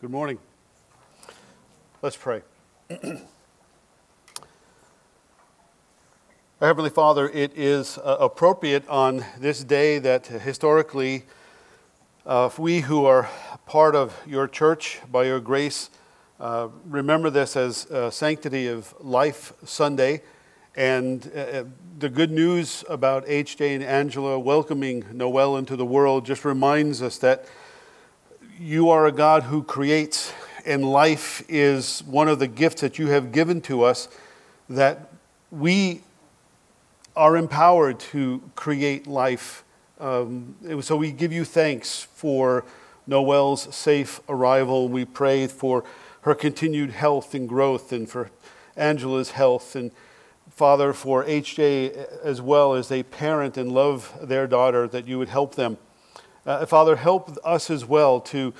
Good morning. Let's pray. Heavenly Father, it is uh, appropriate on this day that historically uh, we who are part of your church by your grace uh, remember this as Sanctity of Life Sunday. And uh, uh, the good news about H.J. and Angela welcoming Noel into the world just reminds us that you are a God who creates, and life is one of the gifts that you have given to us that we are empowered to create life. Um, so we give you thanks for Noel's safe arrival. We pray for her continued health and growth and for Angela's health. And Father, for HJ as well as they parent and love their daughter, that you would help them uh, Father, help us as well to,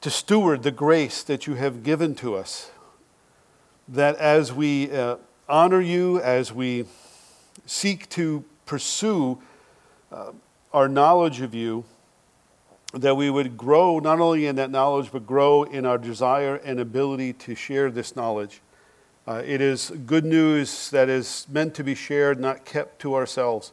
to steward the grace that you have given to us. That as we uh, honor you, as we seek to pursue uh, our knowledge of you, that we would grow not only in that knowledge, but grow in our desire and ability to share this knowledge. Uh, it is good news that is meant to be shared, not kept to ourselves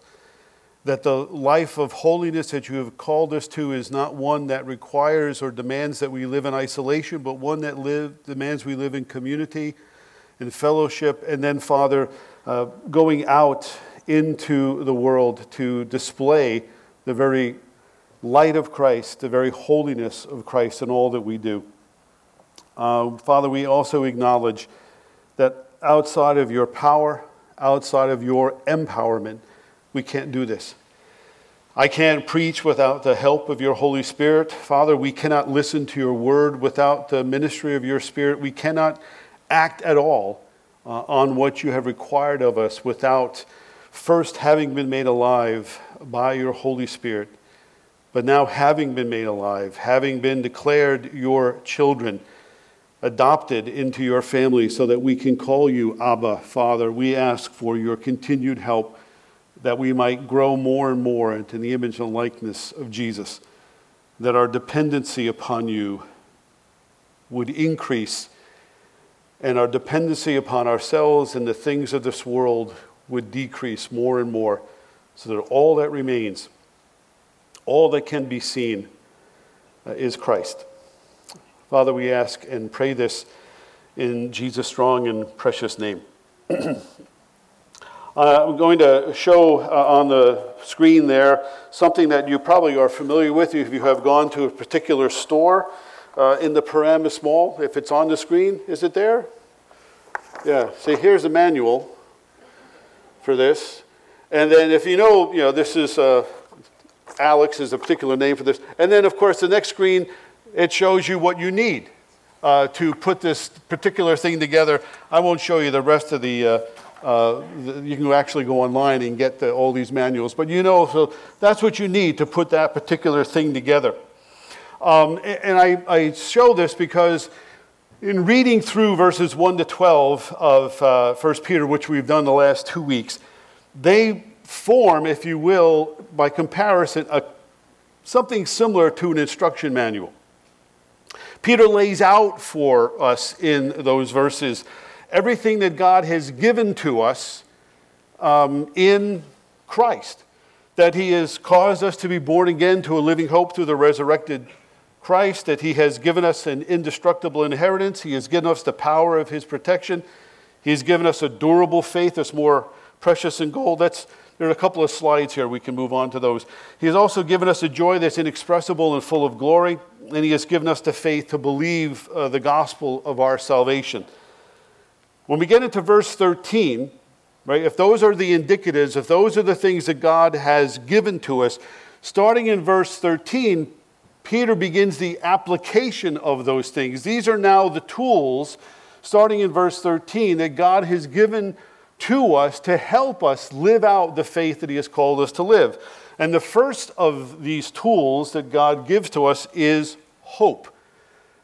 that the life of holiness that you have called us to is not one that requires or demands that we live in isolation, but one that live, demands we live in community, in fellowship, and then, Father, uh, going out into the world to display the very light of Christ, the very holiness of Christ in all that we do. Uh, Father, we also acknowledge that outside of your power, outside of your empowerment, we can't do this. I can't preach without the help of your Holy Spirit. Father, we cannot listen to your word without the ministry of your Spirit. We cannot act at all uh, on what you have required of us without first having been made alive by your Holy Spirit. But now, having been made alive, having been declared your children, adopted into your family so that we can call you Abba, Father, we ask for your continued help that we might grow more and more into the image and likeness of Jesus, that our dependency upon you would increase, and our dependency upon ourselves and the things of this world would decrease more and more, so that all that remains, all that can be seen, uh, is Christ. Father, we ask and pray this in Jesus' strong and precious name. Uh, I'm going to show uh, on the screen there something that you probably are familiar with if you have gone to a particular store uh, in the Paramus Mall. If it's on the screen, is it there? Yeah, see, here's the manual for this. And then if you know, you know, this is uh, Alex is a particular name for this. And then, of course, the next screen, it shows you what you need uh, to put this particular thing together. I won't show you the rest of the uh, you can actually go online and get the, all these manuals. But you know, so that's what you need to put that particular thing together. Um, and I, I, show this because in reading through verses 1 to 12 of uh, 1 Peter, which we've done the last two weeks, they form, if you will, by comparison, a, something similar to an instruction manual. Peter lays out for us in those verses everything that God has given to us um, in Christ. That He has caused us to be born again to a living hope through the resurrected Christ, that He has given us an indestructible inheritance, He has given us the power of His protection, He has given us a durable faith that's more precious than gold. That's, there are a couple of slides here, we can move on to those. He has also given us a joy that's inexpressible and full of glory, and He has given us the faith to believe uh, the gospel of our salvation. When we get into verse 13, right, if those are the indicatives, if those are the things that God has given to us, starting in verse 13, Peter begins the application of those things. These are now the tools, starting in verse 13, that God has given to us to help us live out the faith that He has called us to live. And the first of these tools that God gives to us is hope.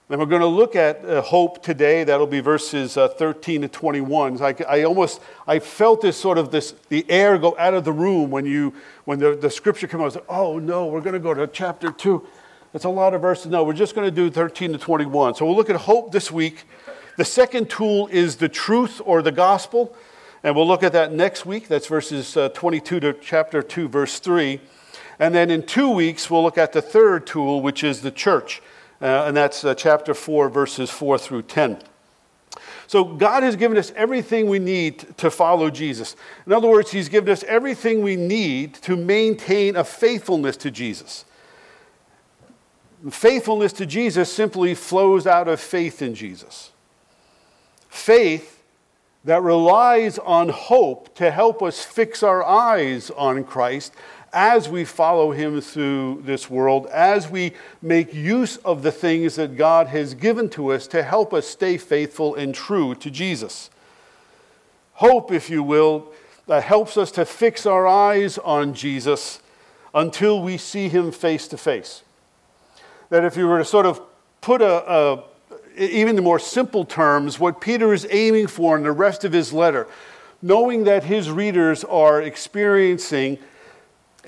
And we're going to look at uh, hope today. That'll be verses uh, 13 to 21. I, I almost, I felt this sort of this, the air go out of the room when you, when the, the scripture came out. I was like, oh no, we're going to go to chapter two. That's a lot of verses. No, we're just going to do 13 to 21. So we'll look at hope this week. The second tool is the truth or the gospel. And we'll look at that next week. That's verses uh, 22 to chapter 2, verse 3. And then in two weeks, we'll look at the third tool, which is the church. Uh, and that's uh, chapter 4, verses 4 through 10. So God has given us everything we need to follow Jesus. In other words, He's given us everything we need to maintain a faithfulness to Jesus. Faithfulness to Jesus simply flows out of faith in Jesus. Faith that relies on hope to help us fix our eyes on Christ as we follow him through this world, as we make use of the things that God has given to us to help us stay faithful and true to Jesus. Hope, if you will, that helps us to fix our eyes on Jesus until we see him face to face. That if you were to sort of put a, a even in more simple terms, what Peter is aiming for in the rest of his letter, knowing that his readers are experiencing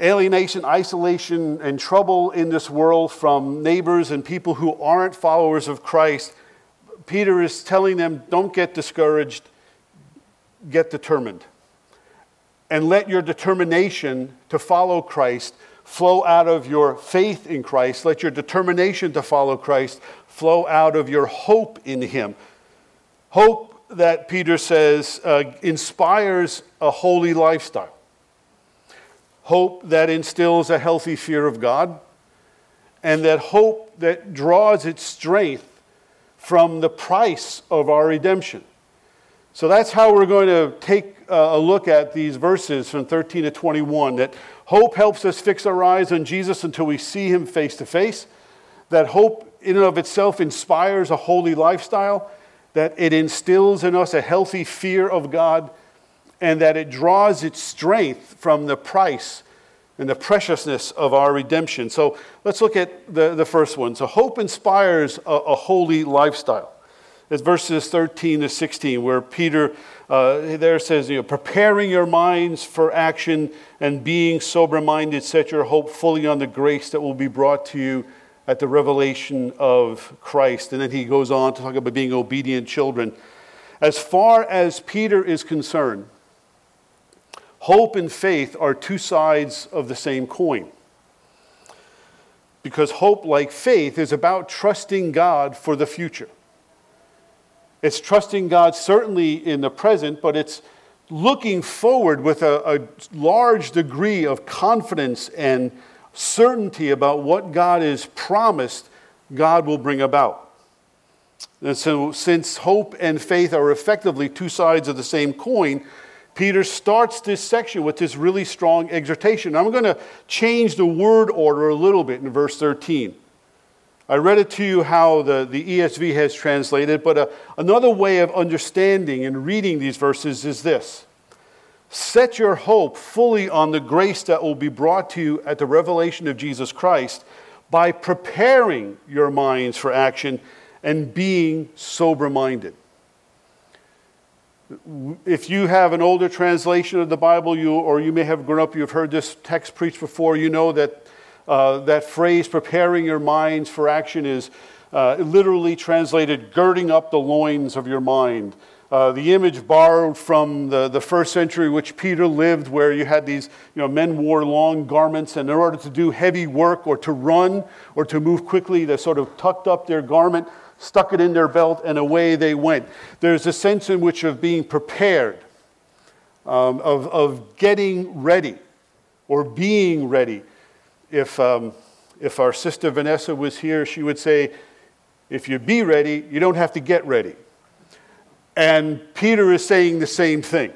alienation, isolation, and trouble in this world from neighbors and people who aren't followers of Christ, Peter is telling them don't get discouraged, get determined. And let your determination to follow Christ flow out of your faith in Christ. Let your determination to follow Christ flow out of your hope in Him. Hope that Peter says uh, inspires a holy lifestyle hope that instills a healthy fear of God, and that hope that draws its strength from the price of our redemption. So that's how we're going to take uh, a look at these verses from 13 to 21. That hope helps us fix our eyes on Jesus until we see him face to face. That hope, in and of itself, inspires a holy lifestyle. That it instills in us a healthy fear of God and that it draws its strength from the price and the preciousness of our redemption. So let's look at the, the first one. So, hope inspires a, a holy lifestyle. It's verses 13 to 16, where Peter uh, there says, you know, preparing your minds for action and being sober minded, set your hope fully on the grace that will be brought to you at the revelation of Christ. And then he goes on to talk about being obedient children. As far as Peter is concerned, hope and faith are two sides of the same coin. Because hope, like faith, is about trusting God for the future. It's trusting God certainly in the present, but it's looking forward with a, a large degree of confidence and certainty about what God has promised God will bring about. And so, since hope and faith are effectively two sides of the same coin, Peter starts this section with this really strong exhortation. I'm going to change the word order a little bit in verse 13. I read it to you how the, the ESV has translated, but a, another way of understanding and reading these verses is this Set your hope fully on the grace that will be brought to you at the revelation of Jesus Christ by preparing your minds for action and being sober minded. If you have an older translation of the Bible, you, or you may have grown up, you've heard this text preached before, you know that uh, that phrase, preparing your minds for action, is uh, literally translated girding up the loins of your mind. Uh, the image borrowed from the, the first century, which Peter lived, where you had these, you know, men wore long garments, and in order to do heavy work or to run or to move quickly, they sort of tucked up their garment stuck it in their belt, and away they went. There's a sense in which of being prepared, um, of, of getting ready or being ready. If, um, if our sister Vanessa was here, she would say, if you be ready, you don't have to get ready. And Peter is saying the same thing.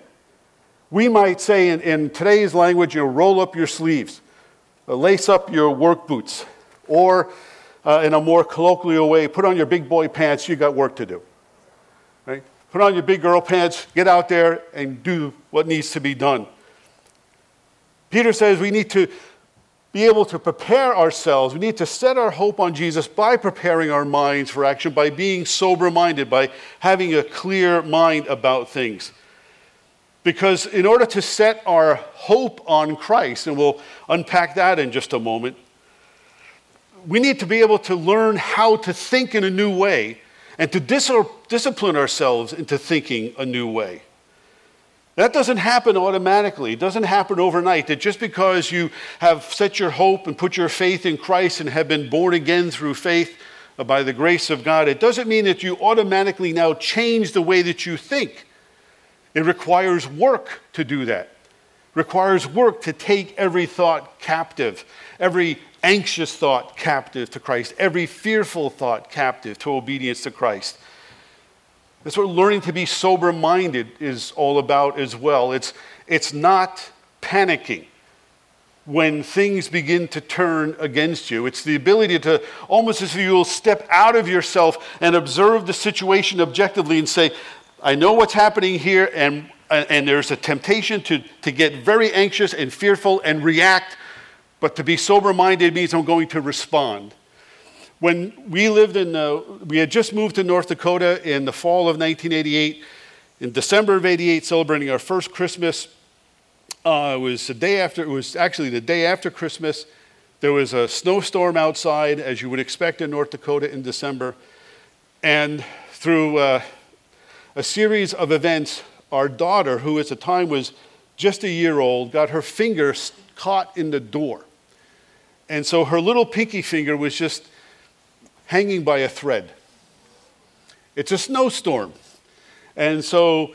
We might say in, in today's language, you know, roll up your sleeves, uh, lace up your work boots, or uh, in a more colloquial way, put on your big boy pants, you got work to do. Right? Put on your big girl pants, get out there and do what needs to be done. Peter says we need to be able to prepare ourselves. We need to set our hope on Jesus by preparing our minds for action, by being sober minded, by having a clear mind about things. Because in order to set our hope on Christ, and we'll unpack that in just a moment, we need to be able to learn how to think in a new way and to dis- discipline ourselves into thinking a new way. That doesn't happen automatically. It doesn't happen overnight. That just because you have set your hope and put your faith in Christ and have been born again through faith uh, by the grace of God, it doesn't mean that you automatically now change the way that you think. It requires work to do that. It requires work to take every thought captive, every anxious thought captive to Christ, every fearful thought captive to obedience to Christ. That's what learning to be sober minded is all about as well. It's, it's not panicking when things begin to turn against you. It's the ability to almost as if you'll step out of yourself and observe the situation objectively and say, I know what's happening here, and, and there's a temptation to, to get very anxious and fearful and react, but to be sober minded means I'm going to respond. When we lived in, uh, we had just moved to North Dakota in the fall of 1988. In December of 88, celebrating our first Christmas, uh, it was the day after, it was actually the day after Christmas. There was a snowstorm outside, as you would expect in North Dakota in December. And through uh, a series of events, our daughter, who at the time was just a year old, got her finger caught in the door. And so her little pinky finger was just hanging by a thread. It's a snowstorm. And so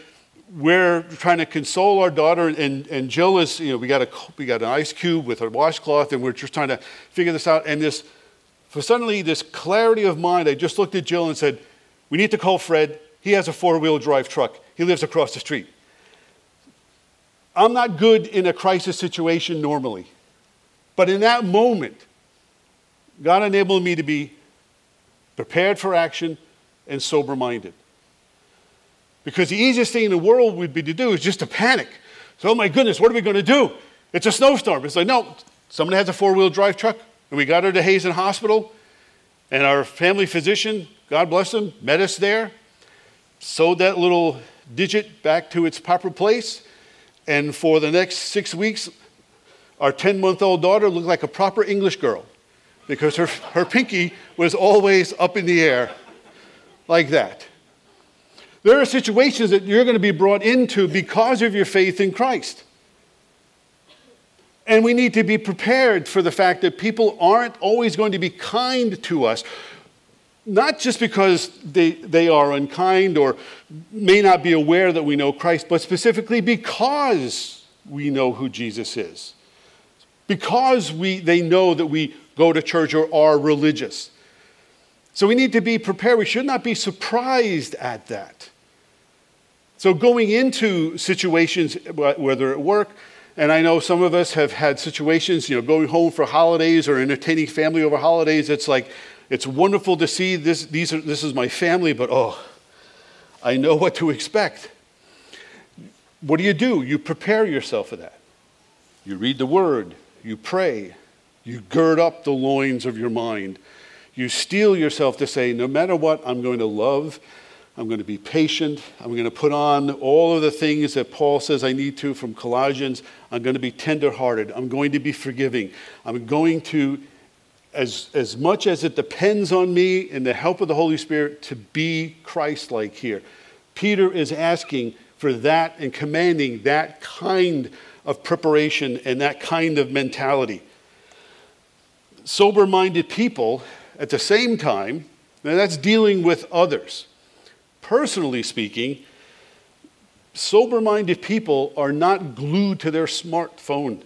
we're trying to console our daughter, and, and Jill is, you know, we got, a, we got an ice cube with a washcloth, and we're just trying to figure this out. And this, for suddenly, this clarity of mind, I just looked at Jill and said, We need to call Fred. He has a four wheel drive truck, he lives across the street. I'm not good in a crisis situation normally, but in that moment, God enabled me to be prepared for action, and sober minded. Because the easiest thing in the world would be to do is just to panic. So, oh my goodness, what are we going to do? It's a snowstorm. It's like, no, someone has a four wheel drive truck, and we got her to Hazen Hospital, and our family physician, God bless him, met us there, sewed that little digit back to its proper place, and for the next six weeks, our 10 month old daughter looked like a proper English girl because her, her pinky was always up in the air like that. There are situations that you're going to be brought into because of your faith in Christ. And we need to be prepared for the fact that people aren't always going to be kind to us, not just because they, they are unkind or may not be aware that we know Christ, but specifically because we know who Jesus is. Because we, they know that we go to church or are religious. So we need to be prepared. We should not be surprised at that. So going into situations, whether at work, and I know some of us have had situations, you know, going home for holidays or entertaining family over holidays. It's like, it's wonderful to see this, these are, this is my family, but oh, I know what to expect. What do you do? You prepare yourself for that. You read the word, you pray, you gird up the loins of your mind. You steel yourself to say, no matter what, I'm going to love. I'm going to be patient. I'm going to put on all of the things that Paul says I need to from Colossians. I'm going to be tenderhearted. I'm going to be forgiving. I'm going to, as, as much as it depends on me and the help of the Holy Spirit, to be Christ like here. Peter is asking for that and commanding that kind of preparation and that kind of mentality sober minded people at the same time, that's dealing with others. Personally speaking, sober minded people are not glued to their smartphone.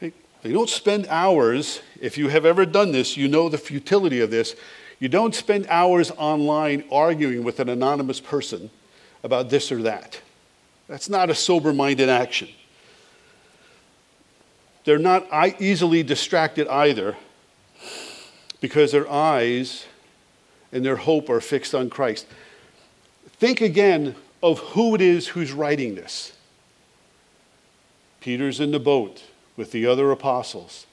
They, they don't spend hours, if you have ever done this, you know the futility of this. You don't spend hours online arguing with an anonymous person about this or that. That's not a sober minded action. They're not easily distracted either because their eyes and their hope are fixed on Christ. Think again of who it is who's writing this. Peter's in the boat with the other apostles.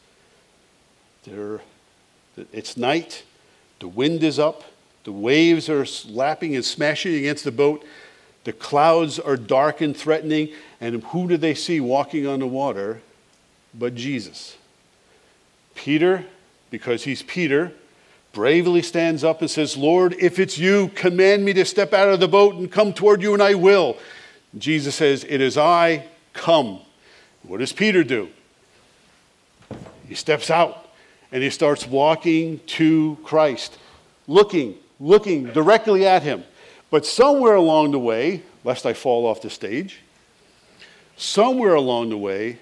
They're, it's night, the wind is up, the waves are lapping and smashing against the boat, the clouds are dark and threatening, and who do they see walking on the water? but Jesus. Peter because he's Peter, bravely stands up and says, Lord, if it's you, command me to step out of the boat and come toward you, and I will. Jesus says, It is I, come. What does Peter do? He steps out and he starts walking to Christ, looking, looking directly at him. But somewhere along the way, lest I fall off the stage, somewhere along the way,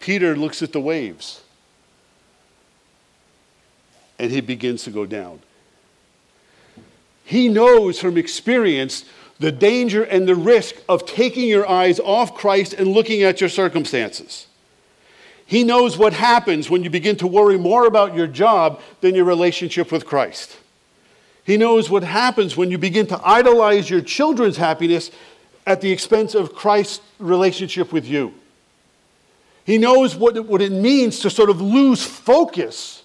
Peter looks at the waves and he begins to go down. He knows from experience the danger and the risk of taking your eyes off Christ and looking at your circumstances. He knows what happens when you begin to worry more about your job than your relationship with Christ. He knows what happens when you begin to idolize your children's happiness at the expense of Christ's relationship with you. He knows what it, what it means to sort of lose focus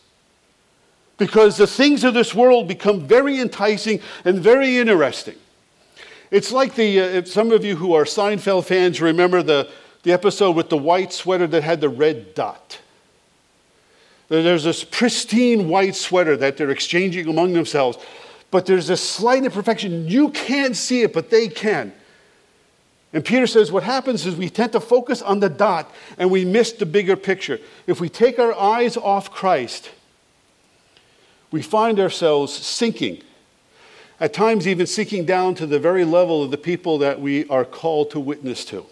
because the things of this world become very enticing and very interesting. It's like the, uh, some of you who are Seinfeld fans remember the, the episode with the white sweater that had the red dot. There's this pristine white sweater that they're exchanging among themselves, but there's a slight imperfection. You can't see it, but they can. And Peter says what happens is we tend to focus on the dot and we miss the bigger picture. If we take our eyes off Christ, we find ourselves sinking at times even sinking down to the very level of the people that we are called to witness to.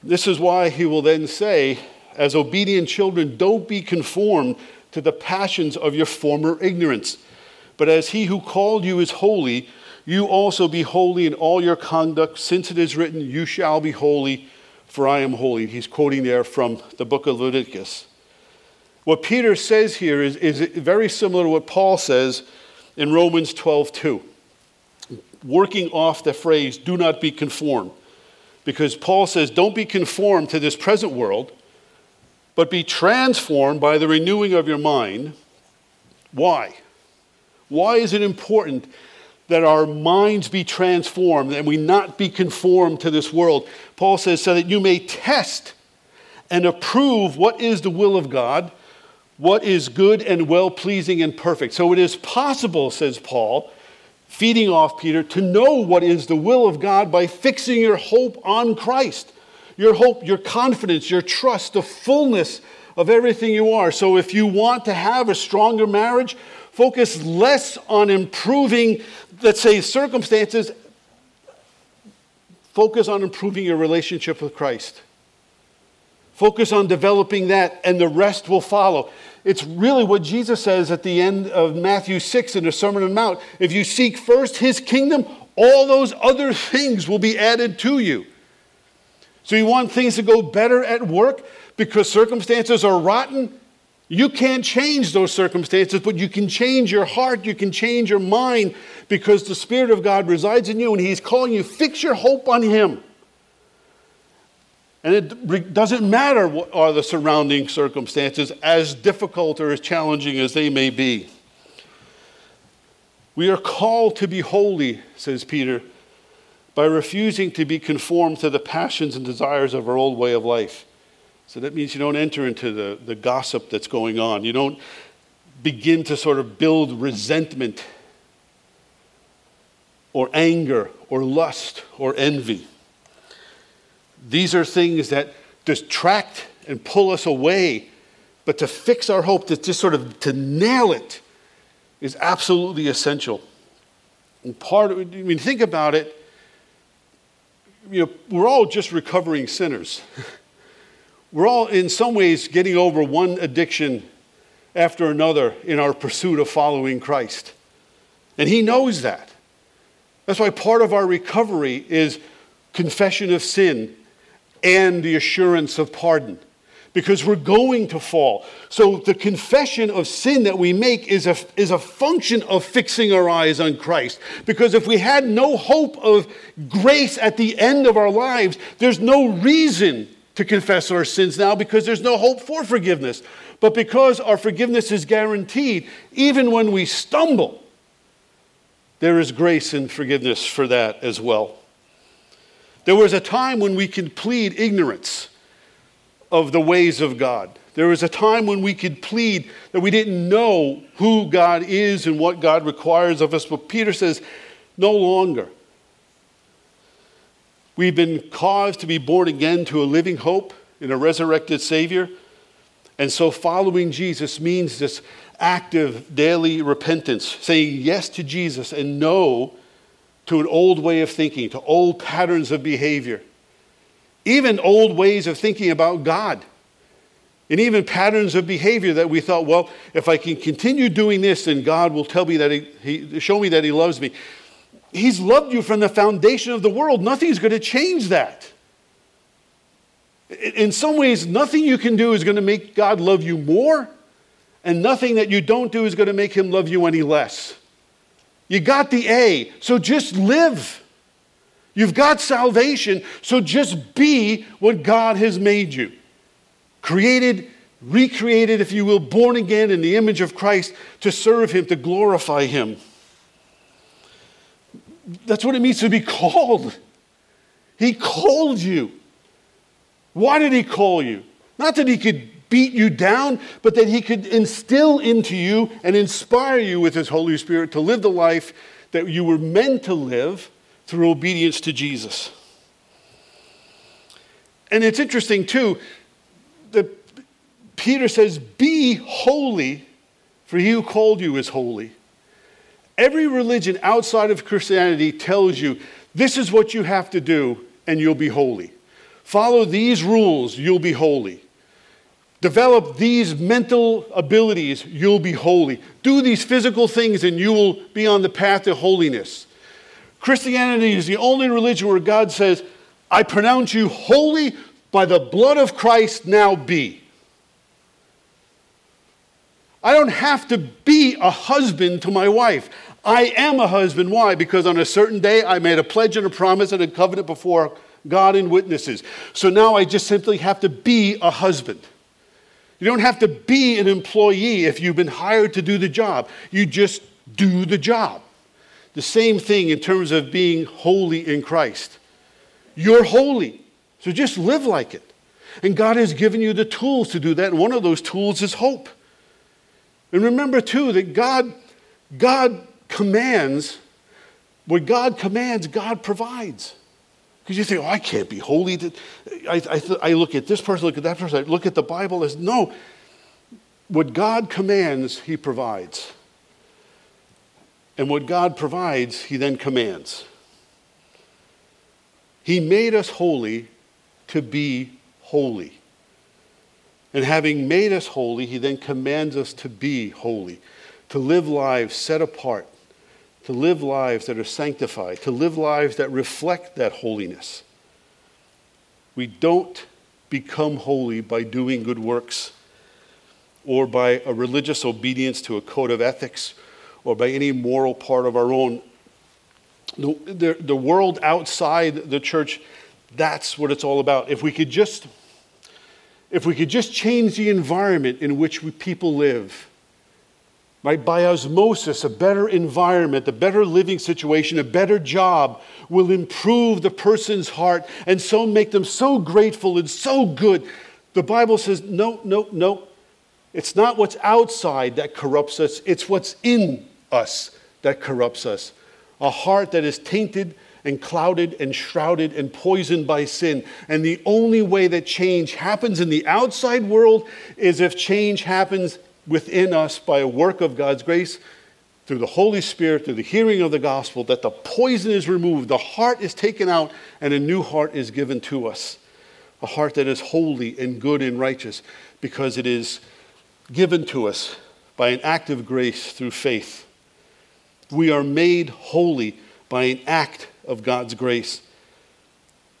This is why he will then say, as obedient children, don't be conformed to the passions of your former ignorance. But as he who called you is holy, you also be holy in all your conduct, since it is written, You shall be holy, for I am holy. He's quoting there from the book of Leviticus. What Peter says here is, is very similar to what Paul says in Romans 12 2, working off the phrase, do not be conformed. Because Paul says, don't be conformed to this present world, but be transformed by the renewing of your mind. Why? Why is it important that our minds be transformed and we not be conformed to this world? Paul says, so that you may test and approve what is the will of God what is good and well pleasing and perfect. So it is possible, says Paul, feeding off Peter, to know what is the will of God by fixing your hope on Christ. Your hope, your confidence, your trust, the fullness of everything you are. So if you want to have a stronger marriage, focus less on improving, let's say, circumstances. Focus on improving your relationship with Christ. Focus on developing that, and the rest will follow. It's really what Jesus says at the end of Matthew 6 in the Sermon on the Mount. If you seek first his kingdom, all those other things will be added to you. So you want things to go better at work because circumstances are rotten? You can't change those circumstances, but you can change your heart, you can change your mind because the Spirit of God resides in you and He's calling you, fix your hope on Him. And it doesn't matter what are the surrounding circumstances, as difficult or as challenging as they may be. We are called to be holy, says Peter, by refusing to be conformed to the passions and desires of our old way of life. So that means you don't enter into the, the gossip that's going on. You don't begin to sort of build resentment or anger or lust or envy. These are things that distract and pull us away. But to fix our hope, to just sort of to nail it, is absolutely essential. And part of, I mean, think about it. You know, we're all just recovering sinners. we're all, in some ways, getting over one addiction after another in our pursuit of following Christ. And He knows that. That's why part of our recovery is confession of sin and the assurance of pardon because we're going to fall. So the confession of sin that we make is a, is a function of fixing our eyes on Christ. Because if we had no hope of grace at the end of our lives, there's no reason to confess our sins now because there's no hope for forgiveness. But because our forgiveness is guaranteed, even when we stumble, there is grace and forgiveness for that as well. There was a time when we could plead ignorance of the ways of God. There was a time when we could plead that we didn't know who God is and what God requires of us. But Peter says, no longer. We've been caused to be born again to a living hope in a resurrected Savior. And so following Jesus means this active daily repentance, saying yes to Jesus and no to an old way of thinking, to old patterns of behavior, even old ways of thinking about God. And even patterns of behavior that we thought, well, if I can continue doing this, then God will tell me that he, he show me that He loves me. He's loved you from the foundation of the world. Nothing's going to change that. In some ways, nothing you can do is going to make God love you more, and nothing that you don't do is going to make Him love you any less. You got the A, so just live. You've got salvation, so just be what God has made you created, recreated, if you will, born again in the image of Christ to serve Him, to glorify Him. That's what it means to be called. He called you. Why did He call you? Not that He could beat you down, but that He could instill into you and inspire you with His Holy Spirit to live the life that you were meant to live through obedience to Jesus. And it's interesting, too, that Peter says, Be holy, for he who called you is holy. Every religion outside of Christianity tells you this is what you have to do and you'll be holy. Follow these rules, you'll be holy. Develop these mental abilities, you'll be holy. Do these physical things and you will be on the path to holiness. Christianity is the only religion where God says, I pronounce you holy by the blood of Christ now be. I don't have to be a husband to my wife. I am a husband. Why? Because on a certain day I made a pledge and a promise and a covenant before God and witnesses. So now I just simply have to be a husband. You don't have to be an employee if you've been hired to do the job. You just do the job. The same thing in terms of being holy in Christ. You're holy. So just live like it. And God has given you the tools to do that. And one of those tools is hope. And remember, too, that God, God commands, what God commands, God provides. Because you think, oh, I can't be holy. I, I, I look at this person, look at that person, I look at the Bible as no. What God commands, He provides. And what God provides, He then commands. He made us holy to be holy. And having made us holy, he then commands us to be holy, to live lives set apart, to live lives that are sanctified, to live lives that reflect that holiness. We don't become holy by doing good works or by a religious obedience to a code of ethics or by any moral part of our own. The, the, the world outside the church that's what it's all about. If we could just, if we could just change the environment in which we, people live, right, by osmosis, a better environment, a better living situation, a better job will improve the person's heart and so make them so grateful and so good. The Bible says, no, no, no. It's not what's outside that corrupts us, it's what's in us that corrupts us. A heart that is tainted and clouded and shrouded and poisoned by sin. And the only way that change happens in the outside world is if change happens within us by a work of God's grace through the Holy Spirit, through the hearing of the gospel, that the poison is removed, the heart is taken out, and a new heart is given to us. A heart that is holy and good and righteous because it is given to us by an act of grace through faith. We are made holy by an act of God's grace.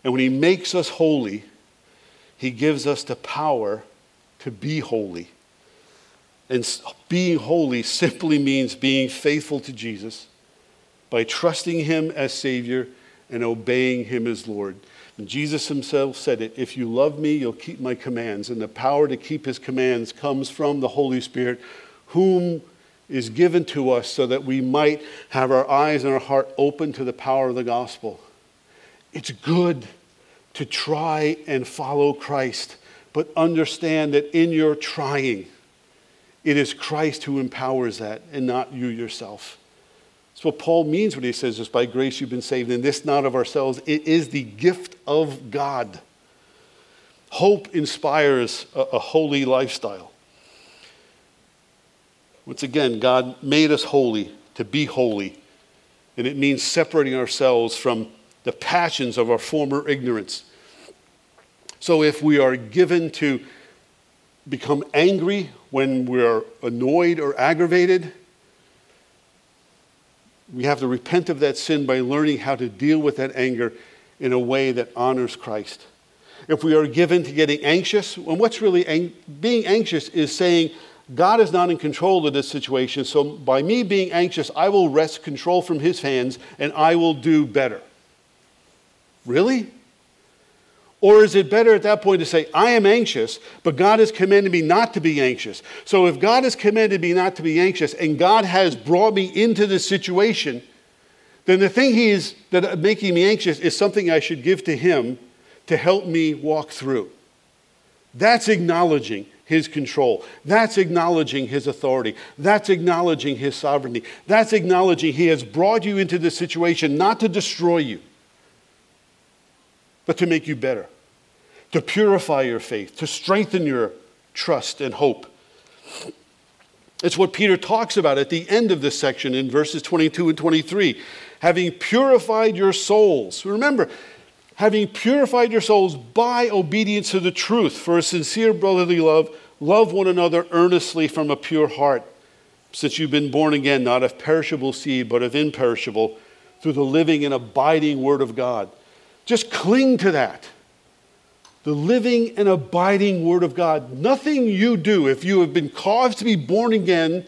And when He makes us holy, He gives us the power to be holy. And being holy simply means being faithful to Jesus by trusting Him as Savior and obeying Him as Lord. And Jesus Himself said it if you love me, you'll keep my commands. And the power to keep His commands comes from the Holy Spirit, whom is given to us so that we might have our eyes and our heart open to the power of the gospel. It's good to try and follow Christ but understand that in your trying, it is Christ who empowers that and not you yourself. That's what Paul means when he says this by grace you've been saved, and this not of ourselves. It is the gift of God. Hope inspires a, a holy lifestyle. Once again, God made us holy to be holy, and it means separating ourselves from the passions of our former ignorance. So if we are given to become angry when we're annoyed or aggravated, we have to repent of that sin by learning how to deal with that anger in a way that honors Christ. If we are given to getting anxious, and what's really ang- being anxious is saying, God is not in control of this situation, so by me being anxious, I will wrest control from his hands and I will do better. Really? Or is it better at that point to say, I am anxious, but God has commanded me not to be anxious? So if God has commanded me not to be anxious and God has brought me into this situation, then the thing he is that making me anxious is something I should give to him to help me walk through. That's acknowledging his control. That's acknowledging his authority. That's acknowledging his sovereignty. That's acknowledging he has brought you into this situation not to destroy you, but to make you better to purify your faith, to strengthen your trust and hope. It's what Peter talks about at the end of this section in verses 22 and 23. Having purified your souls. Remember, having purified your souls by obedience to the truth for a sincere brotherly love, love one another earnestly from a pure heart, since you've been born again, not of perishable seed, but of imperishable, through the living and abiding Word of God. Just cling to that the living and abiding Word of God. Nothing you do, if you have been caused to be born again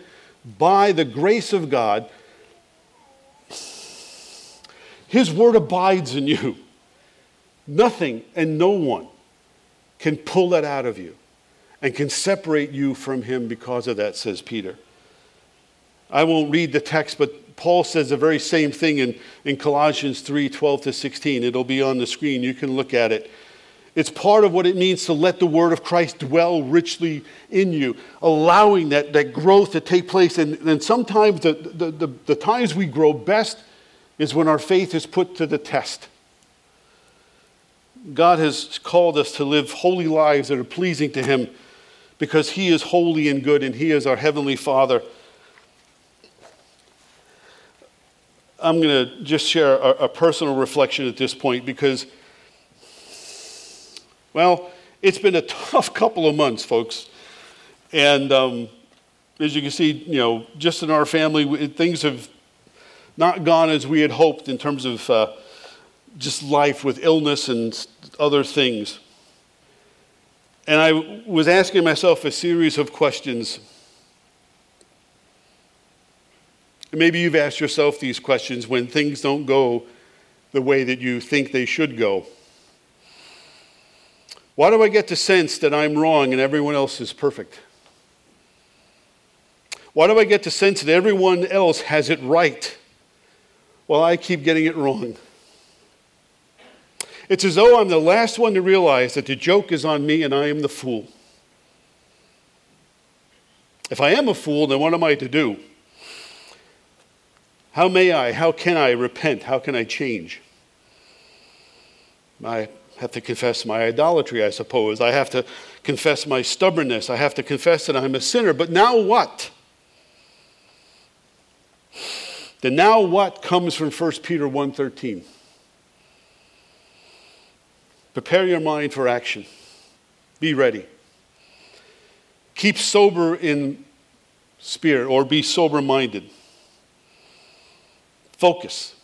by the grace of God, His Word abides in you. Nothing and no one can pull that out of you and can separate you from Him because of that, says Peter. I won't read the text, but Paul says the very same thing in, in Colossians 3 12 to 16. It'll be on the screen. You can look at it. It's part of what it means to let the word of Christ dwell richly in you, allowing that, that growth to take place. And, and sometimes the, the, the, the times we grow best is when our faith is put to the test. God has called us to live holy lives that are pleasing to Him because He is holy and good and He is our Heavenly Father. I'm going to just share a, a personal reflection at this point because well, it's been a tough couple of months, folks. And um, as you can see, you know, just in our family, things have not gone as we had hoped in terms of uh, just life with illness and other things. And I was asking myself a series of questions. maybe you've asked yourself these questions when things don't go the way that you think they should go. Why do I get the sense that I'm wrong and everyone else is perfect? Why do I get the sense that everyone else has it right while I keep getting it wrong? It's as though I'm the last one to realize that the joke is on me and I am the fool. If I am a fool, then what am I to do? How may I, how can I repent? How can I change? I have to confess my idolatry, I suppose. I have to confess my stubbornness. I have to confess that I'm a sinner. But now what? The now what comes from 1 Peter 1:13. Prepare your mind for action. Be ready. Keep sober in spirit or be sober minded. Focus.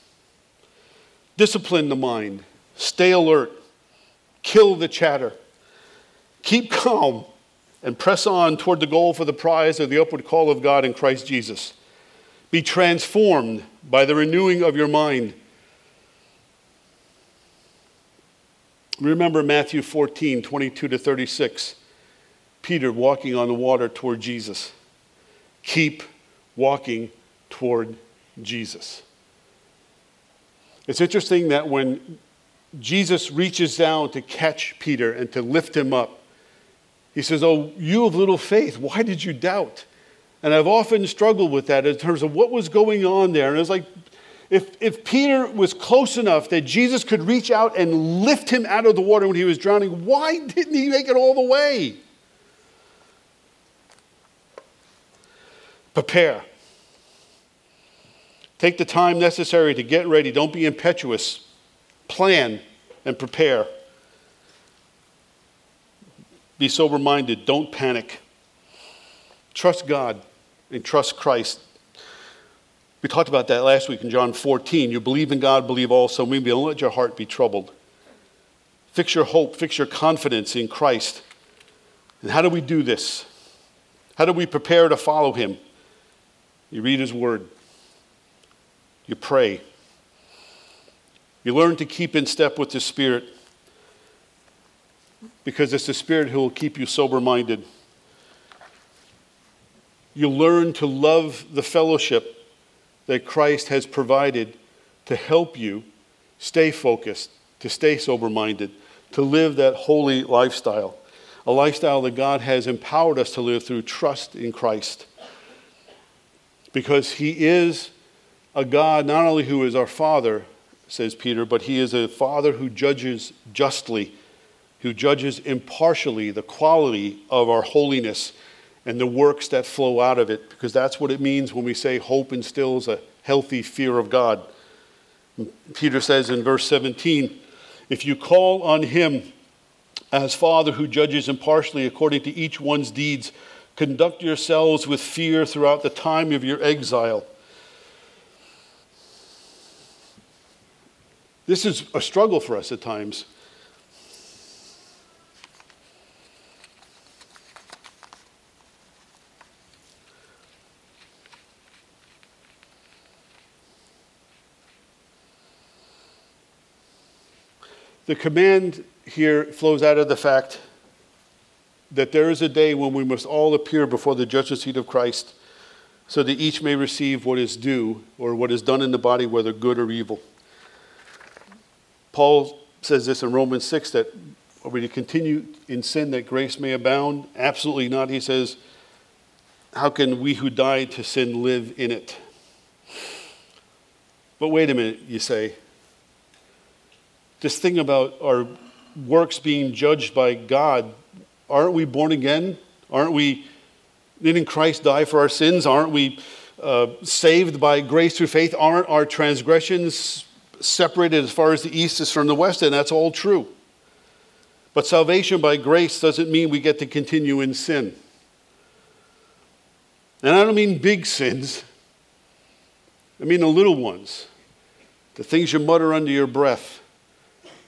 Discipline the mind. Stay alert. Kill the chatter. Keep calm and press on toward the goal for the prize of the upward call of God in Christ Jesus. Be transformed by the renewing of your mind. Remember Matthew 14, 22 to 36. Peter walking on the water toward Jesus. Keep walking toward Jesus. It's interesting that when Jesus reaches down to catch Peter and to lift him up. He says, Oh, you of little faith, why did you doubt? And I've often struggled with that in terms of what was going on there. And it's like, if, if Peter was close enough that Jesus could reach out and lift him out of the water when he was drowning, why didn't he make it all the way? Prepare. Take the time necessary to get ready. Don't be impetuous. Plan and prepare. Be sober minded. Don't panic. Trust God and trust Christ. We talked about that last week in John 14. You believe in God, believe also me. Don't let your heart be troubled. Fix your hope, fix your confidence in Christ. And how do we do this? How do we prepare to follow him? You read his word. You pray. You learn to keep in step with the Spirit because it's the Spirit who will keep you sober minded. You learn to love the fellowship that Christ has provided to help you stay focused, to stay sober minded, to live that holy lifestyle, a lifestyle that God has empowered us to live through trust in Christ. Because He is a God not only who is our Father, says Peter, but He is a Father who judges justly, who judges impartially the quality of our holiness and the works that flow out of it, because that's what it means when we say hope instills a healthy fear of God. Peter says in verse 17, if you call on him as Father who judges impartially according to each one's deeds, conduct yourselves with fear throughout the time of your exile. This is a struggle for us at times. The command here flows out of the fact that there is a day when we must all appear before the judgment seat of Christ so that each may receive what is due or what is done in the body, whether good or evil. Paul says this in Romans 6 that are we to continue in sin that grace may abound? Absolutely not. He says, How can we who died to sin live in it? But wait a minute, you say this thing about our works being judged by God, aren't we born again? Aren't we, didn't Christ die for our sins? Aren't we uh, saved by grace through faith? Aren't our transgressions separated as far as the east is from the west? And that's all true. But salvation by grace doesn't mean we get to continue in sin. And I don't mean big sins, I mean the little ones, the things you mutter under your breath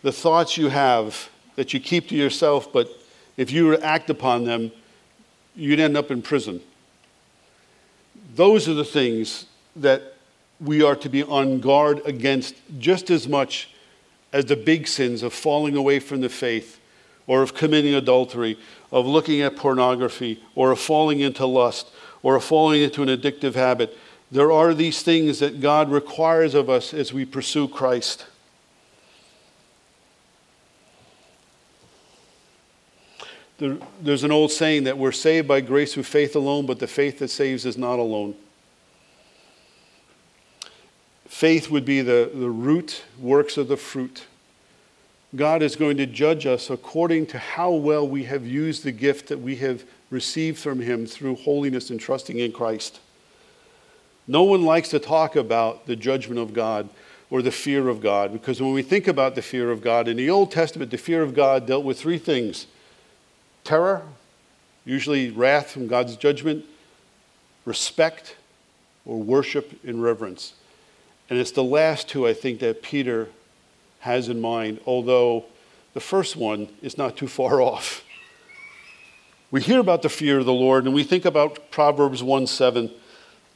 the thoughts you have that you keep to yourself, but if you act upon them, you'd end up in prison. Those are the things that we are to be on guard against just as much as the big sins of falling away from the faith or of committing adultery, of looking at pornography, or of falling into lust, or of falling into an addictive habit. There are these things that God requires of us as we pursue Christ. There's an old saying that we're saved by grace through faith alone, but the faith that saves is not alone. Faith would be the, the root, works of the fruit. God is going to judge us according to how well we have used the gift that we have received from Him through holiness and trusting in Christ. No one likes to talk about the judgment of God or the fear of God because when we think about the fear of God, in the Old Testament, the fear of God dealt with three things terror, usually wrath from God's judgment, respect, or worship in reverence. And it's the last two, I think, that Peter has in mind, although the first one is not too far off. We hear about the fear of the Lord, and we think about Proverbs 1 7.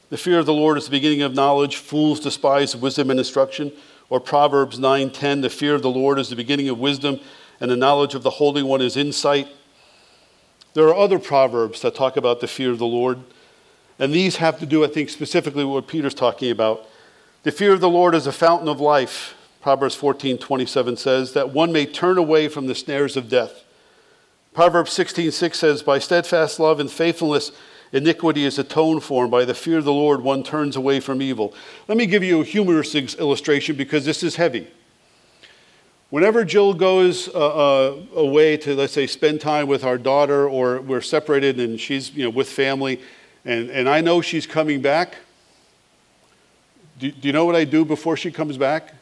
The fear of the Lord is the beginning of knowledge. Fools despise wisdom and instruction. Or Proverbs 9:10, the fear of the Lord is the beginning of wisdom, and the knowledge of the Holy One is insight. There are other proverbs that talk about the fear of the Lord, and these have to do, I think, specifically with what Peter's talking about. The fear of the Lord is a fountain of life. Proverbs 14 27 says that one may turn away from the snares of death. Proverbs 16:6 6 says, By steadfast love and faithfulness, iniquity is atoned for, and by the fear of the Lord, one turns away from evil. Let me give you a humorous illustration because this is heavy. Whenever Jill goes uh, uh, away to, let's say, spend time with our daughter, or we're separated and she's you know, with family, and, and I know she's coming back, do, do you know what I do before she comes back?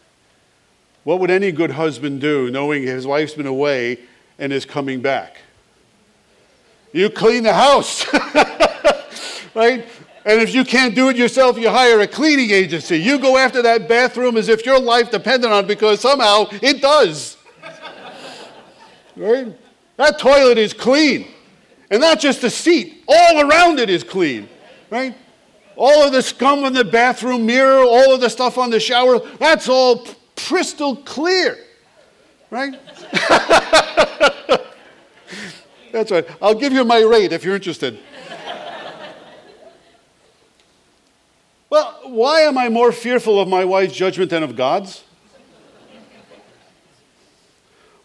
What would any good husband do knowing his wife's been away and is coming back? You clean the house, right? And if you can't do it yourself, you hire a cleaning agency. You go after that bathroom as if your life depended on it because somehow it does. right? That toilet is clean. And not just the seat, all around it is clean. Right? All of the scum on the bathroom mirror, all of the stuff on the shower, that's all crystal clear. Right? that's right. I'll give you my rate if you're interested. Well, why am I more fearful of my wife's judgment than of God's?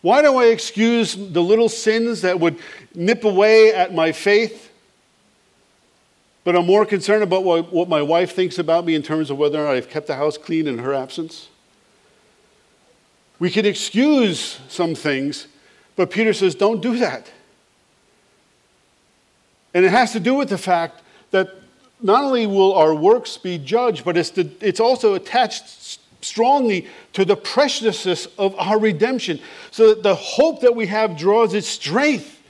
Why do I excuse the little sins that would nip away at my faith? But I'm more concerned about what, my wife thinks about me in terms of whether or not I've kept the house clean in her absence. We can excuse some things, but Peter says, don't do that. And it has to do with the fact that not only will our works be judged, but it's, the, it's also attached strongly to the preciousness of our redemption. So that the hope that we have draws its strength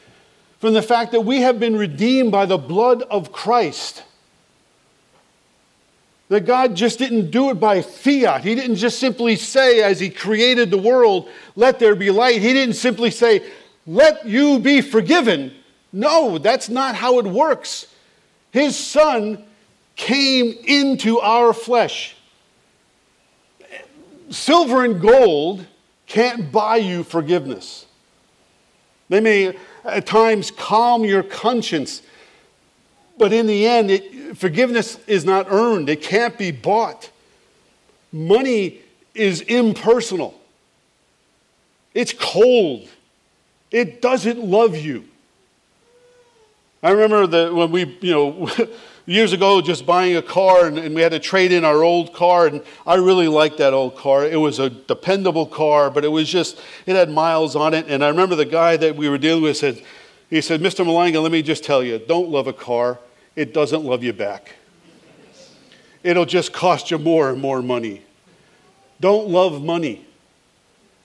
from the fact that we have been redeemed by the blood of Christ. That God just didn't do it by fiat. He didn't just simply say, as He created the world, let there be light. He didn't simply say, let you be forgiven. No, that's not how it works. His son came into our flesh. Silver and gold can't buy you forgiveness. They may at times calm your conscience, but in the end, it, forgiveness is not earned, it can't be bought. Money is impersonal, it's cold, it doesn't love you. I remember that when we, you know, years ago just buying a car and, and, we had to trade in our old car and I really liked that old car. It was a dependable car, but it was just, it had miles on it. And I remember the guy that we were dealing with said, he said, Mr. Malanga, let me just tell you, don't love a car. It doesn't love you back. It'll just cost you more and more money. Don't love money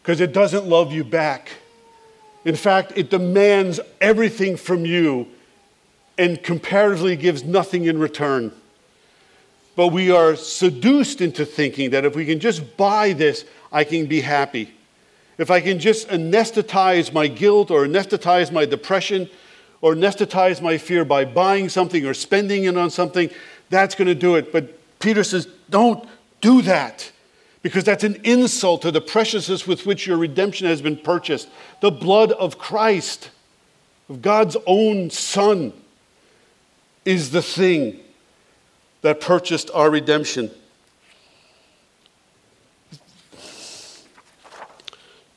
because it doesn't love you back. In fact, it demands everything from you and comparatively gives nothing in return. But we are seduced into thinking that if we can just buy this, I can be happy. If I can just anesthetize my guilt or anesthetize my depression or anesthetize my fear by buying something or spending it on something, that's going to do it. But Peter says, don't do that because that's an insult to the preciousness with which your redemption has been purchased the blood of Christ, of God's own Son is the thing that purchased our redemption.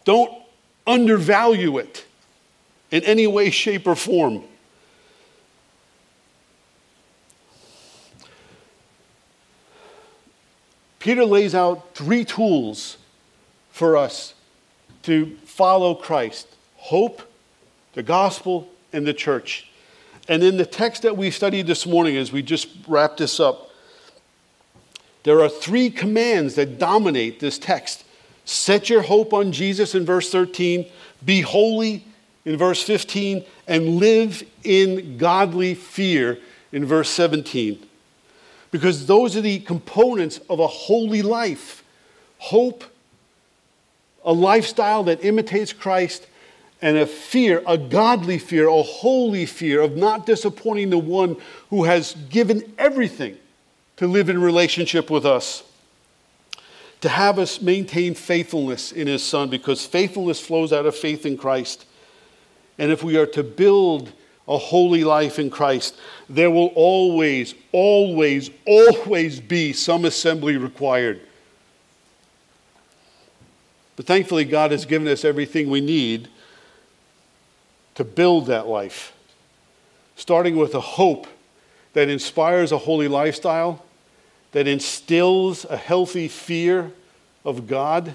Don't undervalue it in any way, shape, or form. Peter lays out three tools for us to follow Christ hope, the gospel, and the church. And in the text that we studied this morning, as we just wrap this up, there are three commands that dominate this text set your hope on Jesus in verse 13, be holy in verse 15, and live in godly fear in verse 17. Because those are the components of a holy life hope, a lifestyle that imitates Christ, and a fear, a godly fear, a holy fear of not disappointing the one who has given everything to live in relationship with us. To have us maintain faithfulness in his son, because faithfulness flows out of faith in Christ. And if we are to build a holy life in Christ, there will always, always, always be some assembly required. But thankfully, God has given us everything we need to build that life, starting with a hope that inspires a holy lifestyle, that instills a healthy fear of God,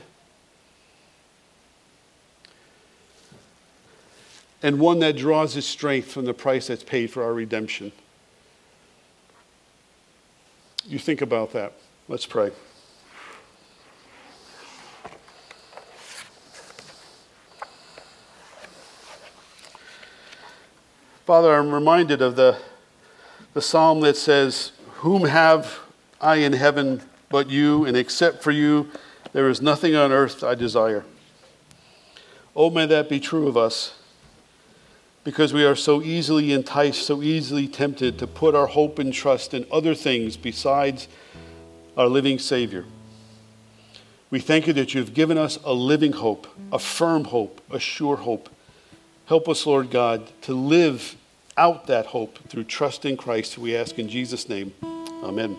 and one that draws its strength from the price that's paid for our redemption. You think about that. Let's pray. Father, I'm reminded of the, the psalm that says, Whom have I in heaven but you, and except for you, there is nothing on earth I desire. Oh, may that be true of us, because we are so easily enticed, so easily tempted to put our hope and trust in other things besides our living Savior. We thank you that you've given us a living hope, a firm hope, a sure hope. Help us, Lord God, to live out that hope through trust in Christ. We ask in Jesus' name. Amen.